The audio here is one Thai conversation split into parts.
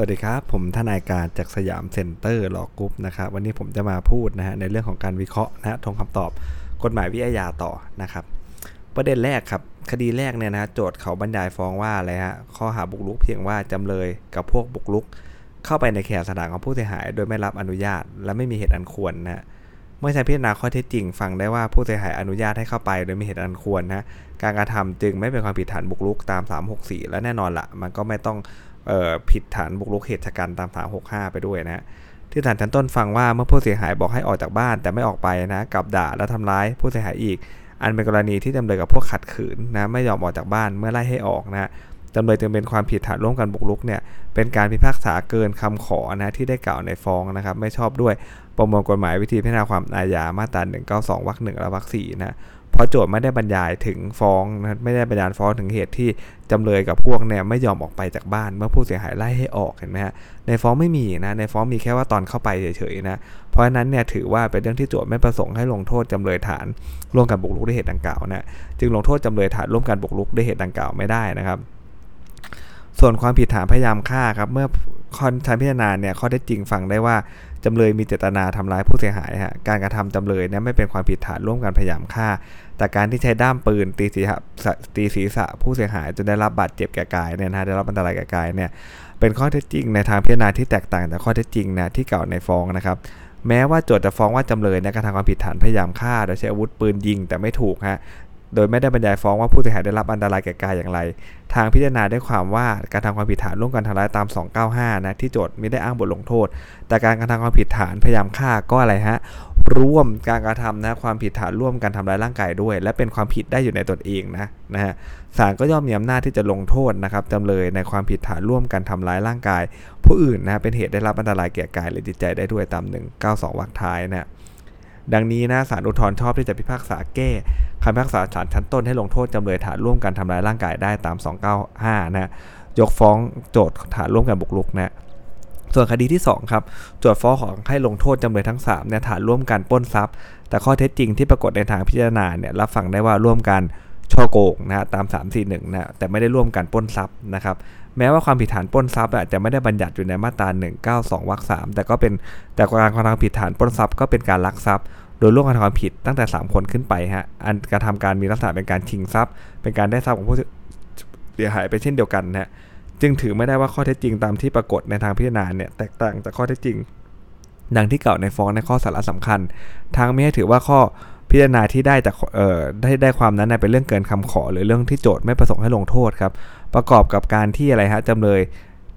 วัสดีครับ ผมทนายการจาก Siam Center Law Group นะครับวันนี้ผมจะมาพูดนะฮะในเรื่องของการวิเคราะห์นะฮะทงคำตอบกฎหมายวิอาญาต่อนะครับ ประเด็นแรกครับ คดีแรกเนี่ยนะโจทย์เขาบรรยายฟ้องว่าอะไรฮะข้อหาบุกรุกเพียงว่าจำเลยกับพวกบุกรุก เข้าไปในเคหสถานของผู้เสียหาย โดยไม่รับอนุญาต และไม่มีเหตุอันควรนะฮะเมื่อใช้พิจารณาข้อเท็จจริงฟังได้ว่าผู้เสียหายอนุญาตให้เข้าไปโดยมีเหตุอันควรนะการกระทำจึงไม่เป็นความผิดฐานบุกรุกตาม 364 และแน่นอนละมันก็ไม่ต้อง ผิดฐานบุกรุกเหตุการณ์ตาม365 ไปด้วยนะฮะที่ศาลชั้นต้นฟังว่าเมื่อผู้เสียหายบอกให้ออกจากบ้าน แต่ไม่ออกไปนะกับด่าและทำร้ายผู้เสียหายอีก อันเป็นกรณีที่จำเลยกับพวกขัดขืนนะไม่ยอมออกจากบ้านเมื่อไล่ให้ออกนะจำเลยจึงเป็นความผิดฐานร่วมกันบุกรุกเนี่ยเป็นการพิพากษาเกินคำขอนะที่ได้กล่าวในฟ้องนะครับ ไม่ชอบด้วยประมวลกฎหมายวิธีพิจารณาความอาญามาตรา192วรรคหนึ่งและวรรคสี่นะ เพราะโจทย์ไม่ได้บรรยายถึงฟ้องนะไม่ได้บรรยายฟ้องถึงเหตุที่จำเลยกับพวกเนี่ยไม่ยอมออกไปจากบ้าน เมื่อผู้เสียหายไล่ให้ออกเห็นไหมฮะในฟ้องไม่มีนะในฟ้องมีแค่ว่าตอนเข้าไปเฉยๆนะเพราะฉะนั้นเนี่ยถือว่าเป็นเรื่องที่โจทย์ไม่ประสงค์ให้ลงโทษจำเลยฐานร่วมกันบุกรุกด้วยเหตุดังกล่าวนะจึงลงโทษจำเลยฐานร่วมกันบุกรุกด้วยเหตุดังกล่าวไม่ได้นะครับส่วนความผิดฐานพยายามฆ่าครับเมื่อคอนชั้นพิจารณาเนี่ยข้อได้จริงฟังได้ว่า จำเลยมีเจตนาทำร้ายผู้เสียหายฮะการกระทำจำเลยเนี่ยไม่เป็นความผิดฐานร่วมกันพยายามฆ่า แต่การที่ใช้ด้ามปืนตีศีรษะตีศีรษะผู้เสียหายจนได้รับบาดเจ็บแก่กายเนี่ยนะได้รับอันตรายแก่กายเนี่ยเป็นข้อเท็จจริงในทางพิจารณาที่แตกต่างจากข้อเท็จจริงนะที่กล่าวในฟ้องนะครับแม้ว่าโจทย์จะฟ้องว่าจำเลยเนี่ยกระทำความผิดฐานพยายามฆ่าโดยใช้อาวุธปืนยิงแต่ไม่ถูกฮะ โดยไม่ได้บรรยายฟ้องว่าผู้เสียหายได้รับอันตรายแก่กายอย่างไร ทางพิจารณาได้ความว่าการทำความผิดฐานร่วมกันทำร้ายตาม 295 นะที่โจทย์ไม่ได้อ้างบทลงโทษ แต่การกระทำความผิดฐานพยายามฆ่าก็อะไรฮะ ร่วมการกระทำนะความผิดฐานร่วมกันทำร้ายร่างกายด้วย และเป็นความผิดได้อยู่ในตนเองนะนะฮะศาลก็ย่อมมีอำนาจที่จะลงโทษนะครับจำเลยในความผิดฐานร่วมกันทำร้ายร่างกาย ผู้อื่นนะเป็นเหตุได้รับอันตรายแก่กายหรือจิตใจได้ด้วยตาม 192วรรคท้ายนะดังนี้นะศาลอุทธรณ์ชอบที่จะพิพากษาแก้ คำพิพากษาศาลชั้นต้นให้ลงโทษจำเลยฐานร่วมกันทำร้ายร่างกายได้ตาม 295 นะยกฟ้องโจทย์ฐานร่วมกันบุกรุกนะส่วนคดีที่ 2 ครับ โจทย์ฟ้องของให้ลงโทษจำเลยทั้ง3เนี่ยฐานร่วมกันปล้นทรัพย์ แต่ข้อเท็จจริงที่ปรากฏในทางพิจารณาเนี่ยรับฟังได้ว่าร่วมกันช่อโกงนะตาม 341นะแต่ไม่ได้ร่วมกันปล้นทรัพย์นะครับแม้ว่าความผิดฐานปล้นทรัพย์จะไม่ได้บัญญัติอยู่ในมาตรา192วรรค3แต่ก็เป็นแต่การกระทำผิดฐานปล้นทรัพย์ก็เป็นการลักทรัพย์ โดยร่วมกันทำความผิดตั้งแต่ 3 คนขึ้นไปฮะ อันกระทำการมีลักษณะเป็นการชิงทรัพย์ เป็นการได้ทรัพย์ของผู้เสียหายไปเช่นเดียวกันนะจึงถือไม่ได้ว่าข้อเท็จจริงตามที่ปรากฏในทางพิจารณาเนี่ยแตกต่างจากข้อเท็จจริง ดังที่กล่าวในฟ้องในข้อสาระสำคัญ ทางไม่ให้ถือว่าข้อพิจารณาที่ได้จากเอ่อได้ได้ความนั้นเป็นเรื่องเกินคำขอ หรือเรื่องที่โจทย์ไม่ประสงค์ให้ลงโทษครับ ประกอบกับการที่อะไรฮะจำเลย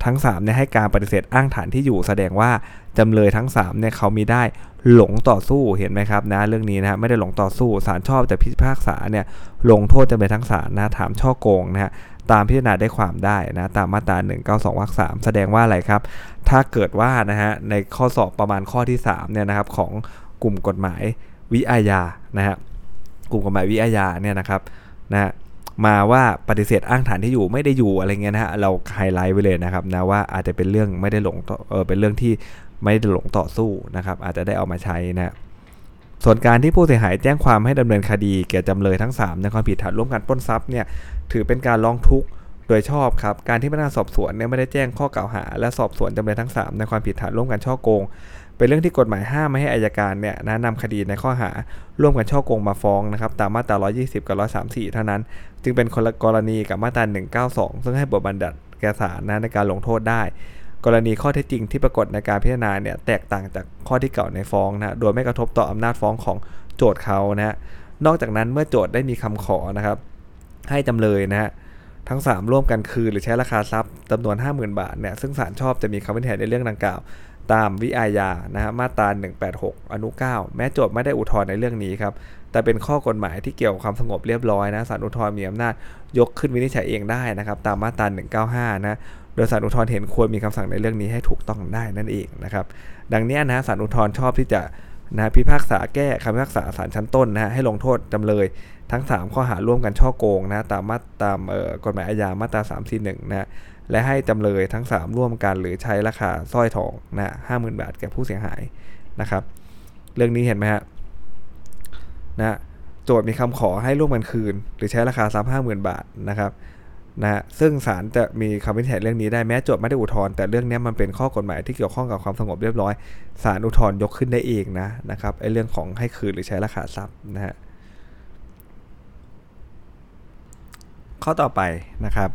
ทั้ง3เนี่ยให้การปฏิเสธอ้างฐานที่อยู่แสดงว่าจำเลยทั้ง3เนี่ยเขามีได้ หลงต่อสู้เห็นไหมครับนะเรื่องนี้นะไม่ได้หลงต่อสู้ศาลชอบแต่พิพากษาเนี่ยลงโทษจำเลยทั้งศาลนะถามช่อโกงนะฮะตามพิจารณาได้ความได้นะตามมาตรา 192วรรค3แสดงว่าอะไรครับ ถ้าเกิดว่านะฮะในข้อสอบประมาณข้อที่3เนี่ยนะครับของกลุ่มกฎหมายวิอาญานะฮะกลุ่มกฎหมายวิอาญาเนี่ยนะครับนะมาว่าปฏิเสธอ้างฐานที่อยู่ไม่ได้อยู่อะไรเงี้ยนะฮะเราไฮไลท์ไว้เลยนะครับนะว่าอาจจะเป็นเรื่องไม่ได้หลงเออเป็นเรื่องที่ ไม่ได้หลงต่อสู้นะครับ อาจจะได้เอามาใช้นะส่วนการที่ผู้เสียหายแจ้งความให้ดำเนินคดีแก่จำเลยทั้ง 3 ในความผิดฐานร่วมกันปล้นทรัพย์เนี่ยถือเป็นการร้องทุกข์โดยชอบครับการที่พนักงานสอบสวนเนี่ยไม่ได้แจ้งข้อกล่าวหา และสอบสวนจำเลยทั้ง 3 ในความผิดฐานร่วมกันช่อโกง เป็นเรื่องที่กฎหมายห้ามไม่ให้อายการเนี่ยนะนำคดีในข้อหาร่วมกันช่อโกงมาฟ้องนะครับตามมาตรา 120 กับ 134 เท่านั้น จึงเป็นคนละกรณีกับมาตรา 192 ซึ่งให้บทบัญญัติแก่ศาลนะในการลงโทษได้ กรณีข้อเท็จจริงที่ปรากฏในการพิจารณาเนี่ยแตกต่างจากข้อที่เก่าในฟ้องนะโดยไม่กระทบต่ออำนาจฟ้องของโจทย์เขานะฮะนอกจากนั้นเมื่อโจทย์ได้มีคำขอนะครับ ให้จำเลยนะฮะทั้ง 3 ร่วมกันคืนหรือใช้ราคาทรัพย์จำนวน 50,000 บาทเนี่ยซึ่งศาลชอบจะมีคำวินิจฉัยในเรื่องดังกล่าว ตามวิอาญานะฮะมาตรา 186 อนุ 9 แม้โจทย์ไม่ได้อุทธรณ์ในเรื่องนี้ครับแต่เป็นข้อกฎหมายที่เกี่ยวกับความสงบเรียบร้อยนะศาลอุทธรณ์มีอำนาจยกขึ้นวินิจฉัยเองได้นะครับตามมาตรา 195 นะ โดยสารอุทธรณ์เห็นควรมีคำสั่งในเรื่องนี้ให้ถูกต้องได้นั่นเองนะครับ ดังนี้นะสารอุทธรณ์ชอบที่จะนะพิพากษาแก้คำพิพากษาศาลชั้นต้นนะให้ลงโทษจำเลยทั้ง 3 ข้อหาร่วมกันช่อโกงนะตามมาตามกฎหมายอาญามาตรา341นะและให้จำเลยทั้ง 3 ร่วมกันหรือใช้ราคาสร้อยทองนะห้าหมื่นบาทแก่ผู้เสียหายนะครับ เรื่องนี้เห็นไหมฮะนะโจทย์มีคำขอให้ร่วมกันคืน หรือใช้ราคาซ้ำห้าหมื่นบาทนะครับ นะซึ่งศาลจะมีคำวินิจฉัยเรื่องนี้ได้แม้โจทย์ไม่ได้อุทธรณ์แต่เรื่องนี้มันเป็นข้อกฎหมายที่เกี่ยวข้องกับความสงบเรียบร้อยศาลอุทธรณ์ยกขึ้นได้เองนะนะครับไอ้เรื่องของให้คืนหรือใช้ราคาทรัพย์นะฮะข้อต่อไปนะครับ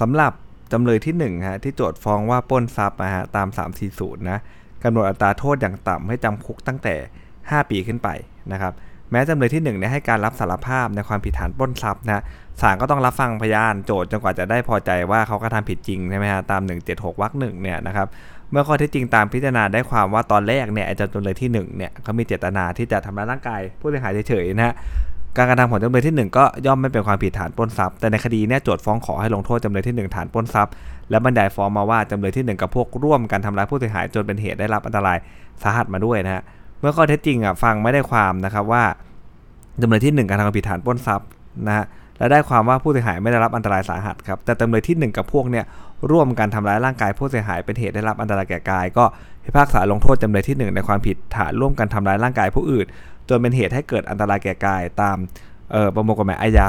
สำหรับจำเลยที่1ฮะที่โจทย์ฟ้องว่าปล้นทรัพย์นะฮะตาม 340นะกำหนดอัตราโทษอย่างต่ำให้จำคุกตั้งแต่ 5 ปีขึ้นไปนะครับ แม้จำเลยที่1เนี่ยให้การรับสารภาพในความผิดฐานปล้นทรัพย์นะศาลก็ต้องรับฟังพยานโจทย์จนกว่าจะได้พอใจว่าเขากระทำผิดจริงใช่ไหมฮะตาม 176วรรคหนึ่งเนี่ยนะครับเมื่อข้อเท็จจริงตามพิจารณาได้ความว่าตอนแรกเนี่ยจำเลยที่1เนี่ยเขามีเจตนาที่จะทำร้ายร่างกายผู้เสียหายเฉยๆนะฮะการกระทำของจำเลยที่ 1 ก็ย่อมไม่เป็นความผิดฐานปล้นทรัพย์แต่ในคดีเนี่ยโจทย์ฟ้องขอให้ลงโทษจำเลยที่ 1 ฐานปล้นทรัพย์และบรรยายฟ้องมาว่าจำเลยที่ 1 กับพวกร่วมกันทำร้ายผู้เสียหายจนเป็นเหตุได้รับอันตรายสาหัสมาด้วยนะฮะ เมื่อข้อเท็จจริงอะฟังไม่ได้ความนะครับว่าจำเลยที่ 1การทำความผิดฐานปล้นทรัพย์นะฮะและได้ความว่าผู้เสียหายไม่ได้รับอันตรายสาหัสครับแต่จำเลยที่ 1 กับพวกเนี่ยร่วมกันทำร้ายร่างกายผู้เสียหายเป็นเหตุได้รับอันตรายแก่กาย ก็พิพากษาลงโทษจำเลยที่ 1 ในความผิดฐานร่วมกันทำร้ายร่างกายผู้อื่น จนเป็นเหตุให้เกิดอันตรายแก่กายตามเออประมวลกฎหมายอาญา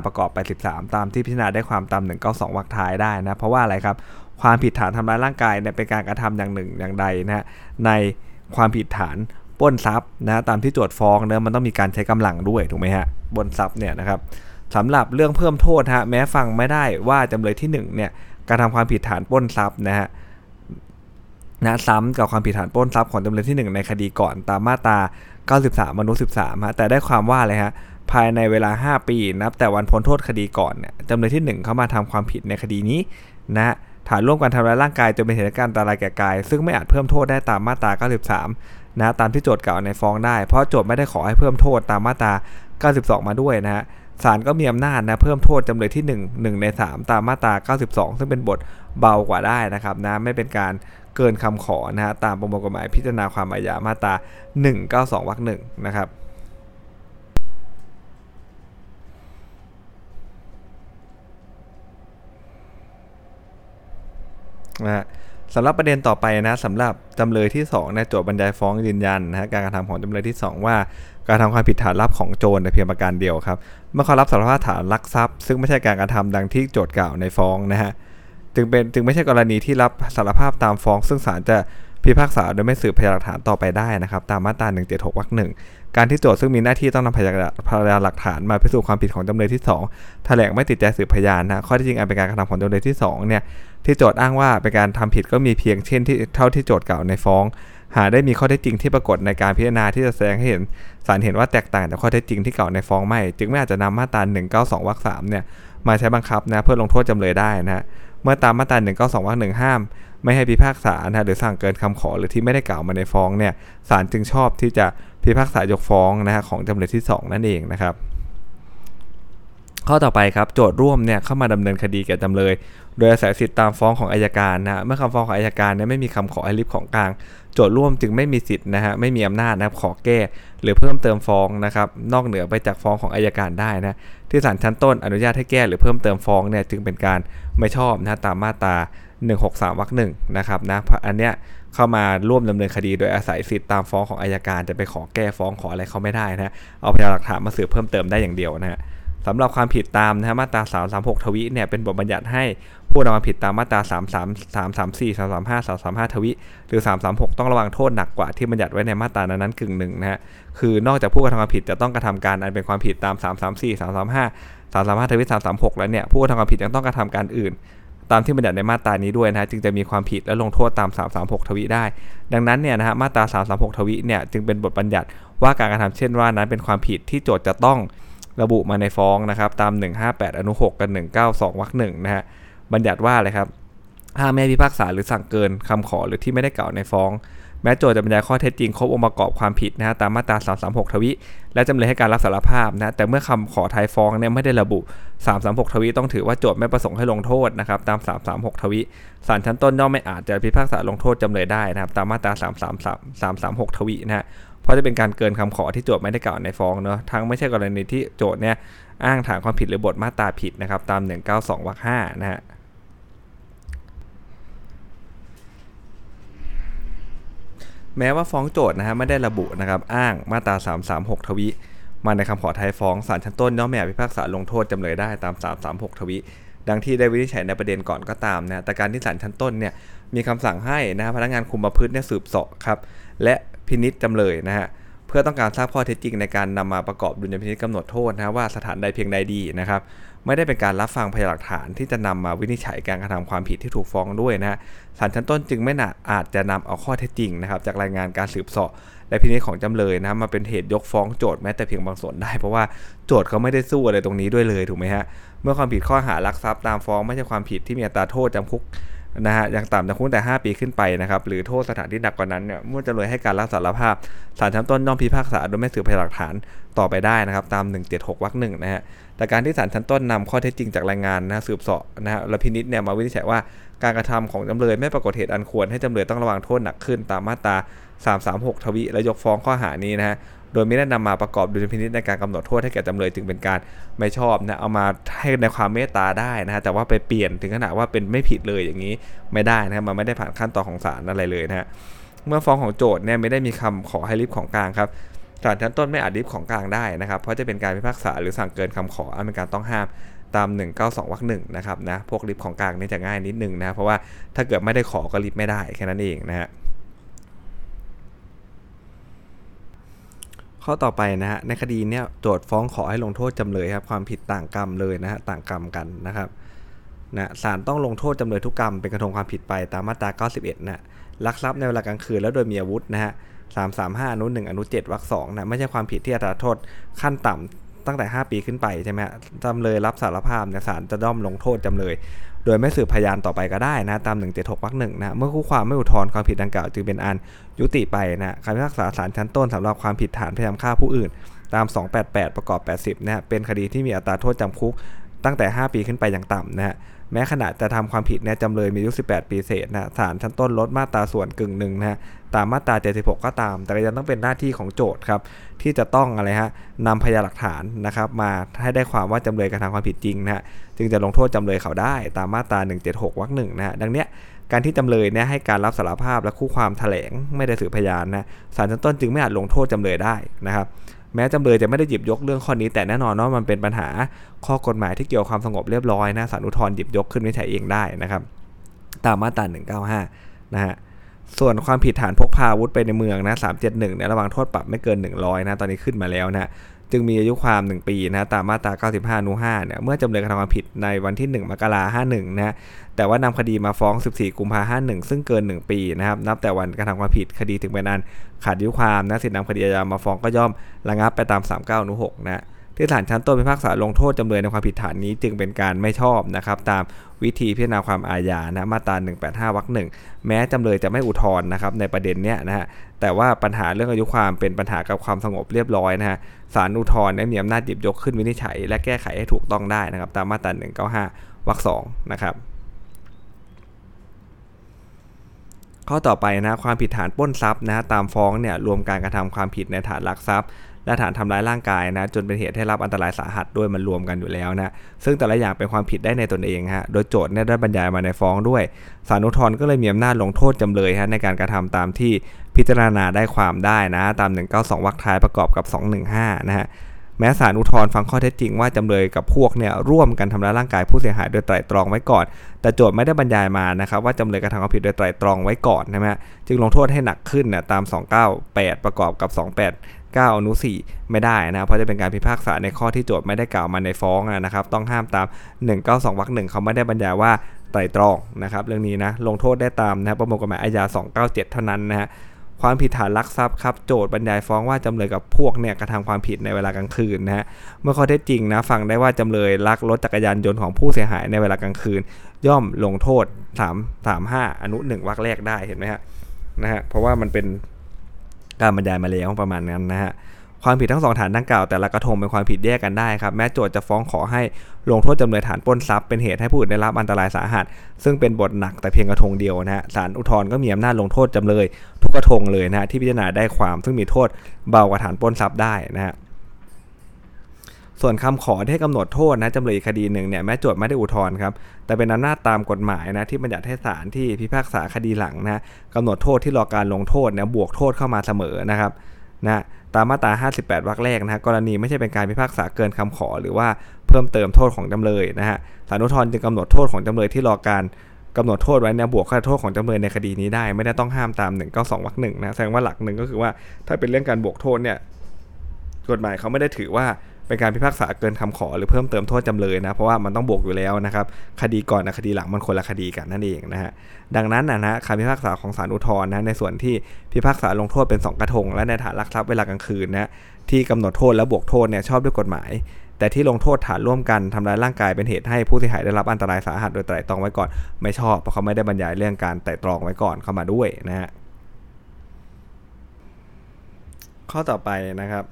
295 ประกอบไป 13 ตามที่พิจารณาได้ความตาม 192 วรรคท้ายได้นะ เพราะว่าอะไรครับ ความผิดฐานทำร้ายร่างกายเนี่ยเป็นการกระทำอย่างหนึ่งอย่างใดนะฮะใน ความผิดฐานปล้นทรัพย์นะตามที่โจทย์ฟ้องเนะมันต้องมีการใช้กำลังด้วยถูกไหมฮะบนทรัพย์เนี่ยนะครับสำหรับเรื่องเพิ่มโทษฮะแม้ฟังไม่ได้ว่าจำเลยที่1เนี่ยการทำความผิดฐานปล้นทรัพย์นะฮะนะซ้ำกับความผิดฐานปล้นทรัพย์ของจำเลยที่ 1 ในคดีก่อนตามมาตรา 93 มนุษย์13ฮะแต่ได้ความว่าอะไรฮะภายในเวลา 5 ปีนับแต่วันพ้นโทษคดีก่อนเนี่ยจำเลยที่ 1 เข้ามาทำความผิดในคดีนี้นะ ฐานร่วมกันทำร้ายร่างกายจนเป็นเหตุการณ์อันตรายแก่กาย ซึ่งไม่อาจเพิ่มโทษได้ตามมาตรา 93 นะตามที่โจทย์กล่าวในฟ้องได้ เพราะโจทย์ไม่ได้ขอให้เพิ่มโทษตามมาตรา 92 มาด้วยนะฮะศาลก็มีอำนาจนะเพิ่มโทษจำเลยที่ 1 1 ใน 3 ตามมาตรา 92 ซึ่งเป็นบทเบากว่าได้นะครับนะไม่เป็นการเกินคำขอนะฮะตามประมวลกฎหมายพิจารณาความอาญามาตรา 192วรรคหนึ่งนะครับ นะสำหรับประเด็นต่อไปนะสำหรับจำเลยที่2นะโจทย์บรรยายฟ้องยืนยันนะการกระทำของจำเลยที่ 2 ว่าการทำความผิดฐานลับของโจรแต่เพียงประการเดียวครับ เมื่อเขารับสารภาพฐานลักทรัพย์ ซึ่งไม่ใช่การกระทำดังที่โจทย์กล่าวในฟ้องนะฮะจึงเป็นจึงไม่ใช่กรณีที่รับสารภาพตามฟ้อง ซึ่งศาลจะ พิพากษาโดยไม่สืบพยานหลักฐานต่อไปได้นะครับตามมาตรา 176วรรคหนึ่งการที่โจทย์ซึ่งมีหน้าที่ต้องนำพยานหลักฐานมาพิสูจน์ความผิดของจำเลยที่2แถลงไม่ติดใจสืบพยานนะข้อที่จริงอันเป็นการกระทำของจำเลยที่2เนี่ยที่โจทย์อ้างว่าเป็นการทำผิดก็มีเพียงเช่นที่เท่าที่โจทย์กล่าวในฟ้อง หาได้มีข้อเท็จจริงที่ปรากฏในการพิจารณาที่จะแสดงให้เห็นศาลเห็นว่าแตกต่างจากข้อเท็จจริงที่กล่าวในฟ้องไม่ จึงไม่อาจจะนำมาตรา 192วรรค3เนี่ยมาใช้บังคับนะเพื่อลงโทษจำเลยได้นะเมื่อตามมาตรา192วรรคหนึ่งห้าม ไม่ให้พิพากษานะหรือสั่งเกินคำขอหรือที่ไม่ได้กล่าวมาในฟ้องเนี่ยศาลจึงชอบที่จะพิพากษายกฟ้องนะฮะของจำเลยที่ 2 นั่นเองนะครับ ข้อต่อไปครับโจทย์ร่วมเนี่ยเข้ามาดำเนินคดีแก่จำเลย โดยอาศัยสิทธิตามฟ้องของอายการนะเมื่อคำฟ้องของอายการเนี่ยไม่มีคำขอให้ริบของกลาง โจทย์ร่วมจึงไม่มีสิทธิ์นะฮะไม่มีอำนาจนะครับขอแก้ หรือเพิ่มเติมฟ้องนะครับนอกเหนือไปจากฟ้องของอายการได้นะที่ศาลชั้นต้นอนุญาตให้แก้หรือเพิ่มเติมฟ้องเนี่ยจึงเป็นการไม่ชอบนะตามมาตรา 163วรรคหนึ่งนะครับนะอันเนี้ยเข้ามาร่วมดำเนินคดีโดยอาศัยสิทธิตามฟ้องของอายการจะไปขอแก้ฟ้องขออะไรเขาไม่ได้นะเอาพยานหลักฐานมาสืบเพิ่มเติมได้อย่างเดียวนะฮะสำหรับความผิดตามนะฮะมาตรา 336 ทวิเนี่ยเป็นบทบัญญัติให้ผู้ทำความผิดตามมาตรา 33 334 335 335 ทวิ หรือ 336 ต้องระวังโทษหนักกว่าที่บัญญัติไว้ในมาตรานั้นกึ่งหนึ่งนะฮะคือนอกจากผู้กระทำความผิดจะต้องกระทำการอันเป็นความผิดตาม 334 335 335 ทวิ 336 แล้วเนี่ยผู้กระทำความผิดยังต้องกระทำการอื่น ตามที่บัญญัติในมาตรานี้ด้วยนะจึงจะมีความผิดและลงโทษตาม 336 ทวีได้ ดังนั้นเนี่ยนะฮะมาตรา 336 ทวีเนี่ยจึงเป็นบทบัญญัติว่าการกระทำเช่นว่านั้นเป็นความผิดที่โจทย์จะต้องระบุมาในฟ้องนะครับตาม 158 อนุ 6 กับ 192วรรคหนึ่งนะฮะบัญญัติว่าอะไรครับห้ามไม่พิพากษาหรือสั่งเกินคำขอหรือที่ไม่ได้กล่าวในฟ้อง แม้โจทย์จะบรรยายข้อเท็จจริงครบองค์ประกอบความผิดนะฮะตามมาตรา 336 ทวิและจำเลยให้การรับสารภาพนะแต่เมื่อคำขอไทยฟ้องเนี่ยไม่ได้ระบุ 336 ทวิต้องถือว่าโจทย์ไม่ประสงค์ให้ลงโทษนะครับตาม 336 ทวิศาลชั้นต้นย่อมไม่อาจจะพิพากษาลงโทษจำเลยได้นะครับตามมาตรา 333 336 ทวินะฮะเพราะจะเป็นการเกินคำขอที่โจทย์ไม่ได้กล่าวในฟ้องเนาะทั้งไม่ใช่กรณีที่โจทย์เนี่ยอ้างฐานความผิดหรือบทมาตราผิดนะครับตาม 192วรรค5นะฮะ แม้ว่าฟ้องโจทย์นะฮะไม่ได้ระบุนะครับอ้างมาตรา 336 ทวิมาในคำขอไทยฟ้องศาลชั้นต้นย่อมไม่พิพากษาลงโทษจำเลยได้ตาม 336 ทวิดังที่ได้วินิจฉัยในประเด็นก่อนก็ตามนะแต่การที่ศาลชั้นต้นเนี่ยมีคำสั่งให้นะฮะพนักงานคุมประพฤติเนี่ยสืบเสาะครับและพินิษจำเลยนะฮะเพื่อต้องการทราบข้อเท็จจริงในการนำมาประกอบดุลยพินิจกำหนดโทษนะว่าสถานใดเพียงใดดีนะครับ ไม่ได้เป็นการรับฟังพยานหลักฐานที่จะนำมาวินิจฉัยการกระทำความผิดที่ถูกฟ้องด้วยนะฮะศาลชั้นต้นจึงไม่น่าอาจจะนำเอาข้อเท็จจริงนะครับ จากรายงานการสืบสอบและพินิจของจำเลยนะมาเป็นเหตุยกฟ้องโจทย์แม้แต่เพียงบางส่วนได้ เพราะว่าโจทย์เขาไม่ได้สู้อะไรตรงนี้ด้วยเลยถูกไหมฮะเมื่อความผิดข้อหารักทรัพย์ตามฟ้องไม่ใช่ความผิดที่มีอัตราโทษจำคุก นะฮะอย่างต่ำจำคุกแต่ 5 ปีขึ้นไปนะครับหรือโทษสถานที่หนักกว่านั้นเนี่ยเมื่อจำเลยให้การรับสารภาพศาลชั้นต้นย่อมพิพากษาโดยไม่สืบพยานหลักฐานต่อไปได้นะครับตาม 176วรรคหนึ่งนะฮะแต่การที่ศาลชั้นต้นนำข้อเท็จจริงจากรายงานนะสืบเสาะนะฮะและพินิษเนี่ยมาวินิจฉัยว่าการกระทำของจำเลยไม่ปรากฏเหตุอันควรให้จำเลยต้องระวังโทษหนักขึ้นตามมาตรา336 ทวีและยกฟ้องข้อหานี้นะฮะ โดยไม่ได้นำมาประกอบดุลพินิจในการกำหนดโทษให้แก่จำเลยจึงเป็นการไม่ชอบนะเอามาให้ในความเมตตาได้นะฮะแต่ว่าไปเปลี่ยนถึงขนาดว่าเป็นไม่ผิดเลยอย่างนี้ไม่ได้นะครับมันไม่ได้ผ่านขั้นตอนของศาลอะไรเลยนะฮะเมื่อฟ้องของโจทย์เนี่ยไม่ได้มีคำขอให้ริบของกลางครับศาลชั้นต้นไม่อาจริบของกลางได้นะครับเพราะจะเป็นการพิพากษาหรือสั่งเกินคำขออันเป็นการต้องห้ามตาม 192วรรคหนึ่งนะครับนะพวกริบของกลางนี่จะง่ายนิดนึงนะเพราะว่าถ้าเกิดไม่ได้ขอก็ริบไม่ได้แค่นั้นเองนะฮะ ข้อต่อไปนะฮะในคดีเนี้ยโจทย์ฟ้องขอให้ลงโทษจำเลยครับความผิดต่างกรรมเลยนะฮะต่างกรรมกันนะครับนะศาลต้องลงโทษจำเลยทุกกรรมเป็นกระทงความผิดไปตามมาตรา 91นะลักทรัพย์ในเวลากลางคืนแล้วโดยมีอาวุธนะฮะ335อนุ1อนุ7วรรค2นะไม่ใช่ความผิดที่อัตราโทษขั้นต่ำตั้งแต่ 5 ปีขึ้นไปใช่ไหมจำเลยรับสารภาพเนี่ยศาลจะด้อมลงโทษจำเลย โดยไม่สืบพยานต่อไปก็ได้นะตาม 176วรรคหนึ่งนะเมื่อคู่ความไม่อุทธรณ์ความผิดดังกล่าวจึงเป็นอันยุติไปนะคำพิพากษาศาลชั้นต้นสำหรับความผิดฐานพยายามฆ่าผู้อื่นตาม 288 ประกอบ 80นะฮะเป็นคดีที่มีอัตราโทษจำคุก ตั้งแต่ 5 ปีขึ้นไปอย่างต่ำนะฮะแม้ขณะจะทำความผิดเนี่ยจำเลยมีอายุ 18 ปีเศษนะศาลชั้นต้นลดมาตราส่วนกึ่งหนึ่งนะฮะตามมาตรา 76 ก็ตาม แต่ยังต้องเป็นหน้าที่ของโจทย์ครับที่จะต้องอะไรฮะนำพยานหลักฐานนะครับมาให้ได้ความว่าจำเลยกระทำความผิดจริงนะฮะจึงจะลงโทษจำเลยเขาได้ตามมาตรา 176วรรคหนึ่งนะฮะดังเนี้ยการที่จำเลยเนี่ยให้การรับสารภาพและคู่ความแถลงไม่ได้สืบพยานนะศาลชั้นต้นจึงไม่อาจลงโทษจำเลยได้นะครับ แม้จำเลยจะไม่ได้หยิบยกเรื่องข้อนี้ แต่แน่นอนว่ามันเป็นปัญหาข้อกฎหมายที่เกี่ยวความสงบเรียบร้อยนะศาลอุทธรณ์หยิบยกขึ้นวินิจฉัยเองได้นะครับตามมาตรา195 นะฮะส่วนความผิดฐานพกพาอาวุธไปในเมืองนะ371เนี่ยระวังโทษปรับไม่เกิน 100นะตอนนี้ขึ้นมาแล้วนะ จึงมีอายุความ 1 ปีนะตามมาตรา 95นู5เนี่ยเมื่อจำเลยกระทำความผิดในวันที่ 1 มกราคม51นะแต่ว่านำคดีมาฟ้อง 14 กุมภาพันธ์51 ซึ่งเกิน 1 ปีนะครับนับแต่วันกระทำความผิดคดีถึงเป็นอันขาดอายุความนะสิทธินำคดีอาญามาฟ้องก็ย่อมระงับไปตาม 39นู6นะ ที่ศาลชั้นต้นพิพากษาลงโทษจำเลยในความผิดฐานนี้จึงเป็นการไม่ชอบนะครับตามวิธีพิจารณาความอาญานะมาตรา 185วรรคหนึ่งแม้จำเลยจะไม่อุทธรณ์นะครับในประเด็นเนี้ยนะฮะแต่ว่าปัญหาเรื่องอายุความเป็นปัญหากับความสงบเรียบร้อยนะฮะศาลอุทธรณ์ได้มีอำนาจหยิบยกขึ้นวินิจฉัย และแก้ไขให้ถูกต้องได้นะครับตามมาตรา 195วรรคสองนะครับ ข้อต่อไปนะความผิดฐานปล้นทรัพย์นะตามฟ้องเนี่ยรวมการกระทำความผิดในฐานลักทรัพย์ และฐานทำร้ายร่างกายนะจนเป็นเหตุให้รับอันตรายสาหัสด้วยมันรวมกันอยู่แล้วนะซึ่งแต่ละอย่างเป็นความผิดได้ในตนเองฮะโดยโจทย์เนี่ยได้บรรยายมาในฟ้องด้วยศาลอุทธรณ์ก็เลยมีอำนาจลงโทษจำเลยฮะในการกระทำตามที่พิจารณาได้ความได้นะตาม 192วรรคท้ายประกอบกับ 215นะฮะ แม้ศาลอุทธรณ์ฟังข้อเท็จจริงว่าจำเลยกับพวกเนี่ยร่วมกันทำร้ายร่างกายผู้เสียหายโดยไตร่ตรองไว้ก่อน แต่โจทย์ไม่ได้บรรยายมานะครับว่าจำเลยกระทำความผิดโดยไตร่ตรองไว้ก่อนนะฮะจึงลงโทษให้หนักขึ้นนะตาม 298 ประกอบกับ 28 9อนุ4ไม่ได้นะเพราะจะเป็นการพิพากษาในข้อที่โจทย์ไม่ได้กล่าวมาในฟ้องนะครับต้องห้ามตาม 192วรรคหนึ่งเขาไม่ได้บรรยายว่าไตร่ตรองนะครับเรื่องนี้นะลงโทษได้ตามนะประมวลกฎหมายอาญา297 เท่านั้นนะฮะ ความผิดฐานลักทรัพย์ครับโจทย์บรรยายฟ้องว่าจำเลยกับพวกเนี่ยกระทำความผิดในเวลากลางคืนนะฮะเมื่อข้อเท็จจริงนะฟังได้ว่าจำเลยลักรถจักรยานยนต์ของผู้เสียหายในเวลากลางคืน ย่อมลงโทษ 3 3 5 อนุ 1วรรคแรกได้เห็นไหมฮะนะฮะเพราะว่ามันเป็นการบรรยายมาแล้วประมาณนั้นนะฮะ ความผิดทั้งสองฐานดังกล่าวแต่ละกระทงเป็นความผิดแยกกันได้ครับ แม้โจทย์จะฟ้องขอให้ลงโทษจำเลยฐานปล้นทรัพย์เป็นเหตุให้ผู้อื่นได้รับอันตรายสาหัส ซึ่งเป็นบทหนักแต่เพียงกระทงเดียวนะฮะศาลอุทธรณ์ก็มีอำนาจลงโทษจำเลย ทุกกระทงเลยนะฮะที่พิจารณาได้ความ ซึ่งมีโทษเบากว่าฐานปล้นทรัพย์ได้นะฮะส่วนคำขอที่ให้กำหนดโทษนะจำเลยคดีหนึ่งเนี่ยแม้โจทย์ไม่ได้อุทธรณ์ครับแต่เป็นอำนาจตามกฎหมายนะที่บัญญัติให้ศาลที่พิพากษาคดีหลังนะกำหนดโทษที่รอการลงโทษเนี่ยบวกโทษเข้ามาเสมอนะครับนะ ตามมาตรา 58 วรรคแรกนะฮะกรณีไม่ใช่เป็นการพิพากษาเกินคำขอ หรือว่าเพิ่มเติมโทษของจำเลยนะฮะศาลอุทธรณ์จึงกำหนดโทษของจำเลยที่รอการกำหนดโทษไว้เนี่ยบวกค่าโทษของจำเลยในคดีนี้ได้ ไม่ได้ต้องห้ามตาม192วรรคหนึ่งนะแสดงว่าหลักหนึ่งก็คือว่าถ้าเป็นเรื่องการบวกโทษเนี่ยกฎหมายเขาไม่ได้ถือว่า เป็นการพิพากษาเกินคำขอหรือเพิ่มเติมโทษจำเลยนะ เพราะว่ามันต้องบวกอยู่แล้วนะครับ คดีก่อนกับคดีหลังมันคนละคดีกันนั่นเองนะฮะ ดังนั้นนะนะคำพิพากษาของศาลอุทธรณ์นะ ในส่วนที่พิพากษาลงโทษเป็น 2 กระทง และในฐานลักทรัพย์เวลากลางคืนนะที่กำหนดโทษและบวกโทษเนี่ยชอบด้วยกฎหมาย แต่ที่ลงโทษฐานร่วมกันทำร้ายร่างกายเป็นเหตุให้ผู้เสียหายได้รับอันตรายสาหัสโดยไตร่ตรองไว้ก่อนไม่ชอบเพราะเขาไม่ได้บรรยายเรื่องการไตร่ตรองไว้ก่อนเข้ามาด้วยนะฮะข้อต่อไปนะครับ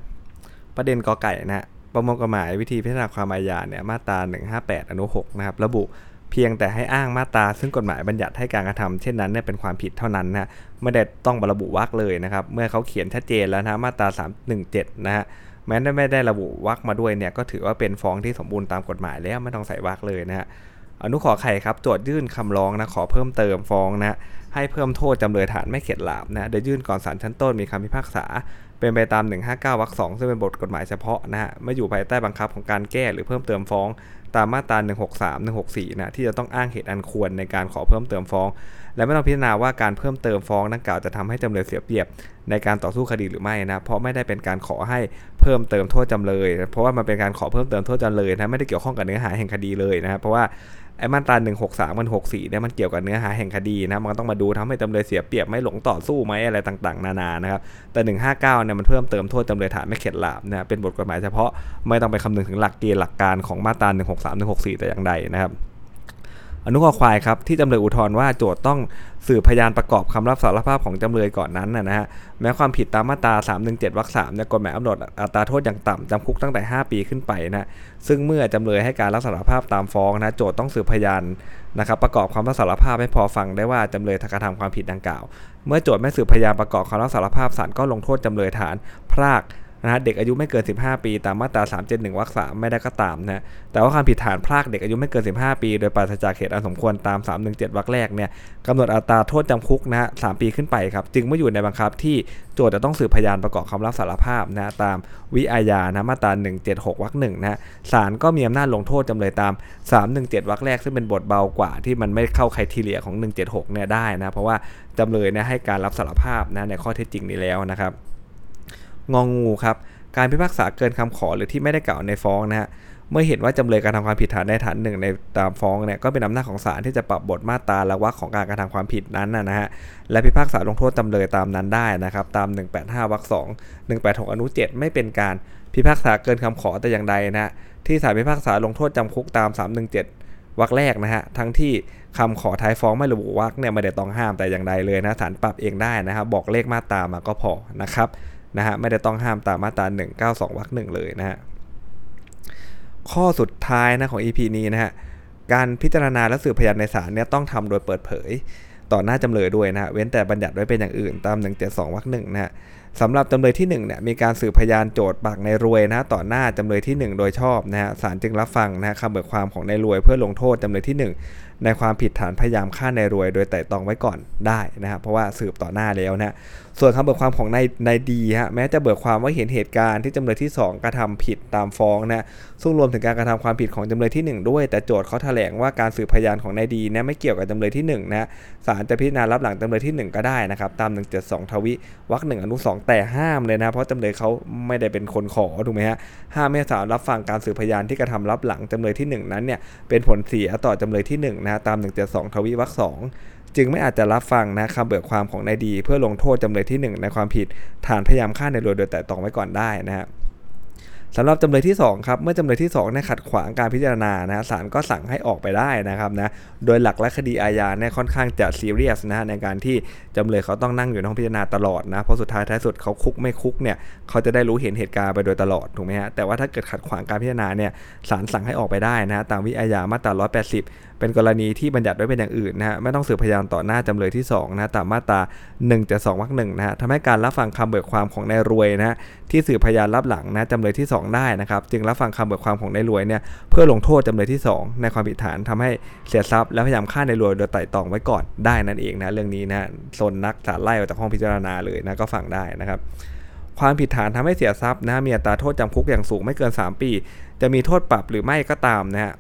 ประเด็นกอไก่นะ ประมวลกฎหมายวิธีพิจารณาความอาญาเนี่ยมาตรา 158 อนุ 6 นะครับ ระบุเพียงแต่ให้อ้างมาตราซึ่งกฎหมายบัญญัติให้การกระทำเช่นนั้นเนี่ยเป็นความผิดเท่านั้นนะไม่ได้ต้องระบุวรรคเลยนะครับ เมื่อเขาเขียนชัดเจนแล้วนะมาตรา 317 นะฮะแม้ไม่ได้ระบุวรรคมาด้วยเนี่ยก็ถือว่าเป็นฟ้องที่สมบูรณ์ตามกฎหมายแล้วไม่ต้องใส่วรรคเลยนะฮะอนุขอไข่ครับโจทยื่นคำร้องนะขอเพิ่มเติมฟ้องนะให้เพิ่มโทษจำเลยฐานไม่เข็ดหลาบนะโดยยื่นก่อนศาลชั้นต้นมีคำพิพากษา เป็นไปตาม 159วรรค2ซึ่งเป็นบทกฎหมายเฉพาะนะฮะไม่อยู่ภายใต้บังคับของการแก้หรือเพิ่มเติมฟ้อง ตามมาตรา 163 164 นะที่จะต้องอ้างเหตุอันควรในการขอเพิ่มเติมฟ้อง และไม่ต้องพิจารณาว่าการเพิ่มเติมฟ้องดังกล่าวจะทำให้จำเลยเสียเปรียบ ในการต่อสู้คดีหรือไม่นะเพราะไม่ได้เป็นการขอให้เพิ่มเติมโทษจำเลย เพราะว่ามันเป็นการขอเพิ่มเติมโทษจำเลยนะไม่ได้เกี่ยวข้องกับเนื้อหาแห่งคดีเลยนะครับเพราะว่า ไอ้มาตรา163มัน64เนี่ยมันเกี่ยวกับเนื้อหาแห่งคดีนะมันต้องมาดูทำให้จำเลยเสียเปรียบไม่หลงต่อสู้ไหมอะไรต่างๆ นานานะครับแต่ 159เนี่ยมันเพิ่มเติมโทษจำเลยฐานไม่เข็ดหลาบนะเป็นบทกฎหมายเฉพาะไม่ต้องไปคำนึงถึงหลักเกณฑ์หลักการของมาตรา163 164 แต่อย่างใดนะครับ อนุข้อควายครับที่จำเลยอุทธรณ์ว่าโจทย์ต้องสืบพยานประกอบคำรับสารภาพของจำเลยก่อนนั้นนะฮะแม้ความผิดตามมาตรา 317วรรค3เนี่ยกฎหมายกำหนดอัตราโทษอย่างต่ำจำคุกตั้งแต่ 5 ปีขึ้นไปนะซึ่งเมื่อจำเลยให้การรับสารภาพตามฟ้องนะโจทย์ต้องสืบพยานนะครับประกอบคำรับสารภาพให้พอฟังได้ว่าจำเลยกระทำความผิดดังกล่าว เมื่อโจทย์ไม่สืบพยานประกอบคำรับสารภาพศาลก็ลงโทษจำเลยฐานพราก นะฮะเด็กอายุไม่เกิน 15 ปี ตามมาตรา 371วรรค3ไม่ได้ก็ตามนะแต่ว่าความผิดฐานพรากเด็กอายุไม่เกิน 15 ปี โดยปราศจากเหตุอันสมควรตาม 317วรรคแรกเนี่ยกำหนดอัตราโทษจำคุกนะฮะ3ปีขึ้นไปครับ จึงไม่อยู่ในบังคับที่โจทย์จะต้องสืบพยานประกอบคำรับสารภาพนะตามวิอาญานะมาตรา 176วรรคหนึ่งนะศาลก็มีอำนาจลงโทษจำเลยตาม 317วรรคแรกซึ่งเป็นบทเบากว่าที่มันไม่เข้าใครทีเลียของ 176เนี่ยได้นะเพราะว่าจำเลยเนี่ยให้การรับสารภาพนะในข้อเท็จจริงนี้แล้วนะครับ งองูครับ การพิพากษาเกินคำขอหรือที่ไม่ได้กล่าวในฟ้องนะฮะ เมื่อเห็นว่าจำเลยการทำความผิดฐานในฐานหนึ่งในตามฟ้องเนี่ยก็เป็นอำนาจของศาลที่จะปรับบทมาตราละวรรคของการกระทำความผิดนั้นนะฮะ และพิพากษาลงโทษจำเลยตามนั้นได้นะครับ ตาม 185วรรค2 186อนุ7ไม่เป็นการพิพากษาเกินคำขอแต่อย่างใดนะที่ศาลพิพากษาลงโทษจำคุกตาม 317วรรคแรกนะฮะ ทั้งที่คำขอท้ายฟ้องไม่ระบุวรรคเนี่ยไม่ได้ต้องห้ามแต่อย่างใดเลยนะศาลปรับเองได้นะครับ บอกเลขมาตรามาก็พอนะครับ นะฮะไม่ได้ต้องห้ามตามมาตรา 192วรรคหนึ่งเลยนะฮะข้อสุดท้ายนะของ EP นี้นะฮะการพิจารณาและสืบพยานในศาลเนี่ยต้องทำโดยเปิดเผย ต่อหน้าจำเลยด้วยนะฮะเว้นแต่บัญญัติไว้เป็นอย่างอื่นตาม 172วรรคหนึ่งนะฮะสำหรับจำเลยที่1เนี่ยมีการสืบพยานโจทย์ปากในรวยนะต่อหน้าจำเลยที่ 1 โดยชอบนะฮะศาลจึงรับฟังนะคำเบิกความของในรวยเพื่อลงโทษจำเลยที่ 1 ในความผิดฐานพยายามฆ่าในรวย โดยไต่ตองไว้ก่อนได้นะครับเพราะว่าสืบต่อหน้าแล้วนะ ส่วนคำเบิกความของนายนายดีฮะแม้จะเบิกความว่าเห็นเหตุการณ์ที่จำเลยที่ 2 กระทำผิดตามฟ้องนะซึ่งรวมถึงการกระทำความผิดของจำเลยที่ 1 ด้วย แต่โจทย์เขาแถลงว่าการสืบพยานของนายดีเนี่ยไม่เกี่ยวกับจำเลยที่1นะศาลจะพิจารณารับหลังจำเลยที่ 1 ก็ได้นะครับตาม 172 ทวิวรรคหนึ่งอนุ2แต่ห้ามเลยนะ เพราะจำเลยเขาไม่ได้เป็นคนขอถูกไหมฮะห้ามไม่ศาลรับฟังการสืบพยานที่กระทำรับหลังจำเลยที่ 1 นั้นเนี่ยเป็นผลเสียต่อจำเลยที่1นะตาม 172 ทวิวรรคสอง จึงไม่อาจจะรับฟังนะคำเบิกความของนายดี เพื่อลงโทษจำเลยที่ 1 ในความผิดฐานพยายามฆ่าในรวยโดยแต่ตองไว้ก่อนได้นะครับ สำหรับจำเลยที่2ครับเมื่อจำเลยที่2เนี่ยขัดขวางการพิจารณานะศาลก็สั่งให้ออกไปได้นะครับนะโดยหลักและคดีอาญาเนี่ยค่อนข้างจะซีเรียสนะในการที่จำเลยเขาต้องนั่งอยู่ในห้องพิจารณาตลอดนะเพราะสุดท้ายท้ายสุดเขาคุกไม่คุกเนี่ยเขาจะได้รู้เห็นเหตุการณ์ไปโดยตลอดถูกไหมฮะแต่ว่าถ้าเกิดขัดขวางการพิจารณาเนี่ยศาลสั่งให้ออกไปได้นะตามวิอาญามาตรา 180 เป็นกรณีที่บัญญัติไว้เป็นอย่างอื่นนะฮะไม่ต้องสืบพยานต่อหน้าจำเลยที่2นะตามมาตรา1จะ2วรรคหนึ่งนะฮะทำให้การรับฟังคำเบิกความของนายรวยนะที่สืบพยานรับหลังนะจำเลยที่2ได้นะครับ จึงรับฟังคำเบิกความของนายรวยเนี่ยเพื่อลงโทษจำเลยที่ 2 ในความผิดฐานทำให้เสียทรัพย์และพยายามฆ่านายรวยโดยไต่ตองไว้ก่อนได้นั่นเองนะเรื่องนี้นะโซนนักศาลไล่ออกจากห้องพิจารณาเลยนะก็ฟังได้นะครับความผิดฐานทำให้เสียทรัพย์นะมีอัตราโทษจำคุกอย่างสูงไม่เกิน 3 ปี จะมีโทษปรับหรือไม่ก็ตามนะฮะ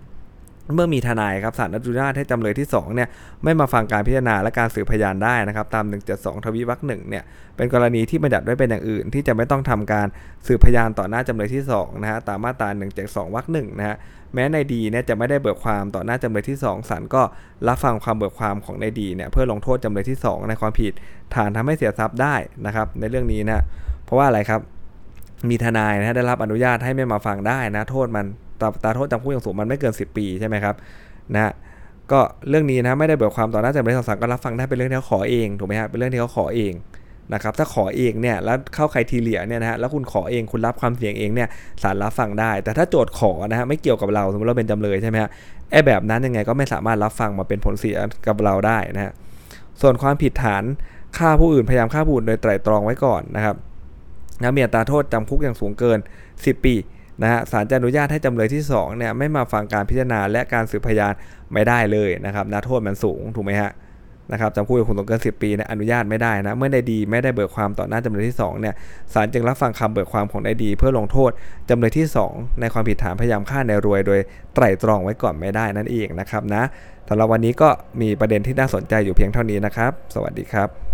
เมื่อมีทนายครับศาลอนุญาตให้จำเลยที่2เนี่ยไม่มาฟังการพิจารณาและการสืบพยานได้นะครับตาม 172 ทวีวรรคหนึ่งเนี่ยเป็นกรณีที่บัญญัติไว้เป็นอย่างอื่น ที่จะไม่ต้องทำการสืบพยานต่อหน้าจำเลยที่2นะฮะตามมาตรา172วรรคหนึ่งนะฮะแม้ในดีเนี่ยจะไม่ได้เบิกความต่อหน้าจำเลยที่2ศาลก็รับฟังความเบิกความของในดีเนี่ยเพื่อลงโทษจำเลยที่ 2 ในความผิด ฐานทำให้เสียทรัพย์ได้นะครับในเรื่องนี้นะเพราะว่าอะไรครับมีทนายนะได้รับอนุญาตให้ไม่มาฟังได้นะโทษมัน ตาตาโทษจำคุกอย่างสูงมันไม่เกิน 10 ปีใช่ไหมครับนะก็เรื่องนี้นะไม่ได้เบิกความต่อหน้าจำเลยที่สองก็รับฟังได้เป็นเรื่องที่เขาขอเองถูกไหมฮะเป็นเรื่องที่เขาขอเองนะครับถ้าขอเองเนี่ยแล้วเข้าใครทีเหลียเนี่ยนะฮะแล้วคุณขอเองคุณรับความเสี่ยงเองเนี่ยศาลรับฟังได้ แต่ถ้าโจทย์ขอนะฮะไม่เกี่ยวกับเราสมมติเราเป็นจำเลยใช่ไหมฮะไอ้แบบนั้นยังไงก็ไม่สามารถรับฟังมาเป็นผลเสียกับเราได้นะฮะส่วนความผิดฐานฆ่าผู้อื่นพยายามฆ่าผู้อื่นโดยไตร่ตรองไว้ก่อนนะครับนะมีอัตราโทษจำคุกอย่างสูงเกิน 10 ปี นะฮะศาลจะอนุญาตให้จำเลยที่2เนี่ยไม่มาฟังการพิจารณาและการสืบพยานไม่ได้เลยนะครับนะโทษมันสูงถูกไหมฮะนะครับจำคุกกับคุณต้องเกิน 10 ปีเนี่ยอนุญาตไม่ได้นะเมื่อได้ดีไม่ได้เบิกความต่อหน้าจำเลยที่2เนี่ยศาลจึงรับฟังคำเบิกความของได้ดี เพื่อลงโทษจำเลยที่ 2 ในความผิดฐานพยายามฆ่าในรวย โดยไตร่ตรองไว้ก่อนไม่ได้นั่นเองนะครับนะสำหรับวันนี้ก็มีประเด็นที่น่าสนใจอยู่เพียงเท่านี้นะครับ สวัสดีครับ